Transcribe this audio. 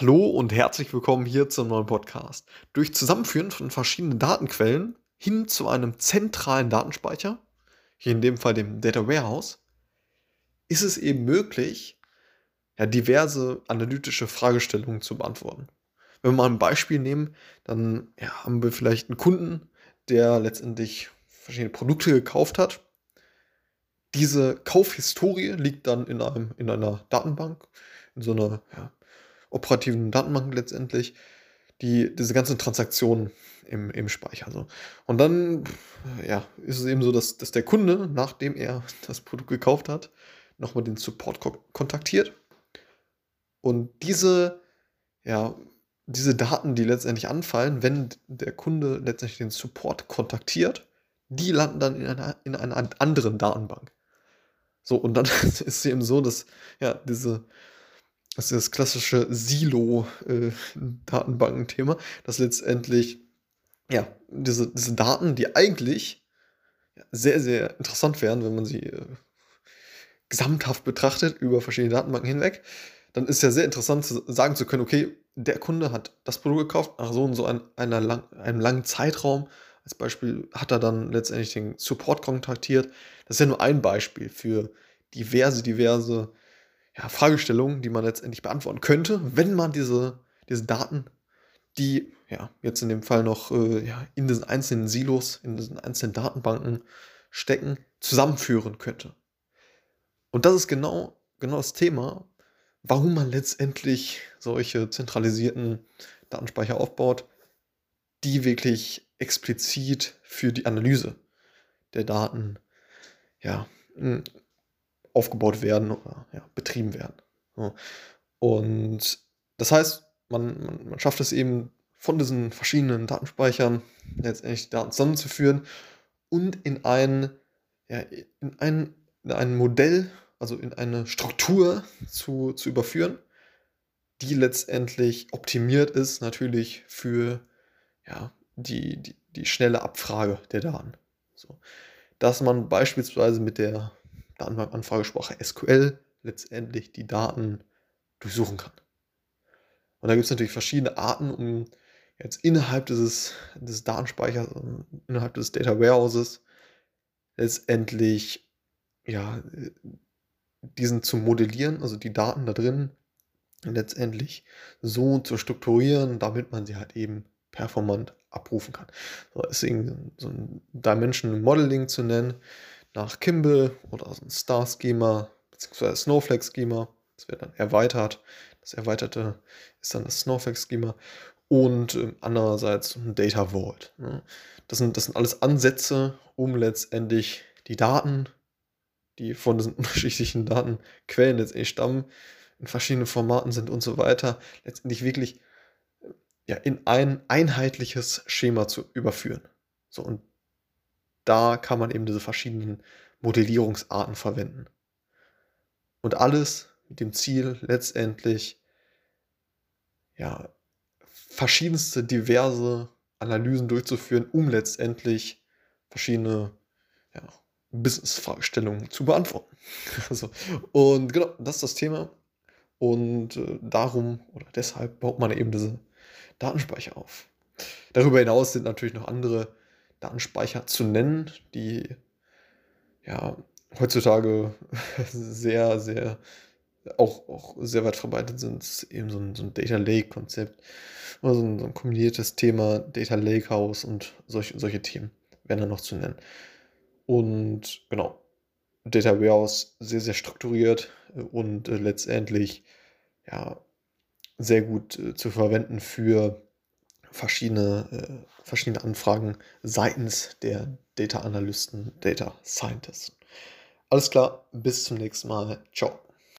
Hallo und herzlich willkommen hier zum neuen Podcast. Durch Zusammenführen von verschiedenen Datenquellen hin zu einem zentralen Datenspeicher, hier in dem Fall dem Data Warehouse, ist es eben möglich, ja, diverse analytische Fragestellungen zu beantworten. Wenn wir mal ein Beispiel nehmen, dann ja, haben wir vielleicht einen Kunden, der letztendlich verschiedene Produkte gekauft hat. Diese Kaufhistorie liegt dann in, einem, in einer Datenbank, in so einer ja, operativen Datenbank letztendlich, die diese ganzen Transaktionen im, im Speicher. So. Und dann ja, ist es eben so, dass, dass der Kunde, nachdem er das Produkt gekauft hat, nochmal den Support ko kontaktiert. Und diese, ja, diese Daten, die letztendlich anfallen, wenn der Kunde letztendlich den Support kontaktiert, die landen dann in einer, in einer anderen Datenbank. So, und dann ist es eben so, dass ja, diese das ist das klassische Silo-Datenbanken-Thema, äh, dass letztendlich ja, diese, diese Daten, die eigentlich sehr, sehr interessant wären, wenn man sie äh, gesamthaft betrachtet über verschiedene Datenbanken hinweg, dann ist ja sehr interessant zu sagen zu können, okay, der Kunde hat das Produkt gekauft, nach so und so ein, einer lang, einem langen Zeitraum. Als Beispiel hat er dann letztendlich den Support kontaktiert. Das ist ja nur ein Beispiel für diverse, diverse ja, Fragestellungen, die man letztendlich beantworten könnte, wenn man diese, diese Daten, die ja jetzt in dem Fall noch äh, ja, in diesen einzelnen Silos, in diesen einzelnen Datenbanken stecken, zusammenführen könnte. Und das ist genau, genau das Thema, warum man letztendlich solche zentralisierten Datenspeicher aufbaut, die wirklich explizit für die Analyse der Daten ja, aufgebaut werden oder ja, betrieben werden. So. Und das heißt, man, man, man schafft es eben von diesen verschiedenen Datenspeichern letztendlich Daten zusammenzuführen und in ein, ja, in ein, in ein Modell, also in eine Struktur zu, zu überführen, die letztendlich optimiert ist natürlich für ja, die, die, die schnelle Abfrage der Daten. So. Dass man beispielsweise mit der Datenbankanfragesprache SQL letztendlich die Daten durchsuchen kann. Und da gibt es natürlich verschiedene Arten, um jetzt innerhalb dieses, dieses Datenspeichers, innerhalb des Data Warehouses letztendlich ja, diesen zu modellieren, also die Daten da drin letztendlich so zu strukturieren, damit man sie halt eben performant abrufen kann. So, deswegen so ein Dimensional Modeling zu nennen, nach Kimball oder so ein Star-Schema bzw. Snowflake-Schema. Das wird dann erweitert. Das erweiterte ist dann das Snowflake-Schema. Und äh, andererseits ein Data Vault. Ne? Das, sind, das sind alles Ansätze, um letztendlich die Daten, die von diesen unterschiedlichen Datenquellen letztendlich stammen, in verschiedenen Formaten sind und so weiter, letztendlich wirklich ja, in ein einheitliches Schema zu überführen. So, und da kann man eben diese verschiedenen Modellierungsarten verwenden. Und alles mit dem Ziel letztendlich, ja, verschiedenste diverse Analysen durchzuführen, um letztendlich verschiedene ja, Business-Fragestellungen zu beantworten. also, und genau, das ist das Thema. Und äh, darum oder deshalb baut man eben diese Datenspeicher auf. Darüber hinaus sind natürlich noch andere Datenspeicher zu nennen, die ja heutzutage sehr, sehr auch, auch sehr weit verbreitet sind, eben so ein, so ein Data Lake-Konzept oder so ein, so ein kombiniertes Thema, Data Lake House und solche, solche Themen werden dann noch zu nennen. Und genau, Data Warehouse sehr, sehr strukturiert und äh, letztendlich ja sehr gut äh, zu verwenden für verschiedene, äh, verschiedene Anfragen seitens der Data Analysten, Data Scientists. Alles klar, bis zum nächsten Mal. Ciao.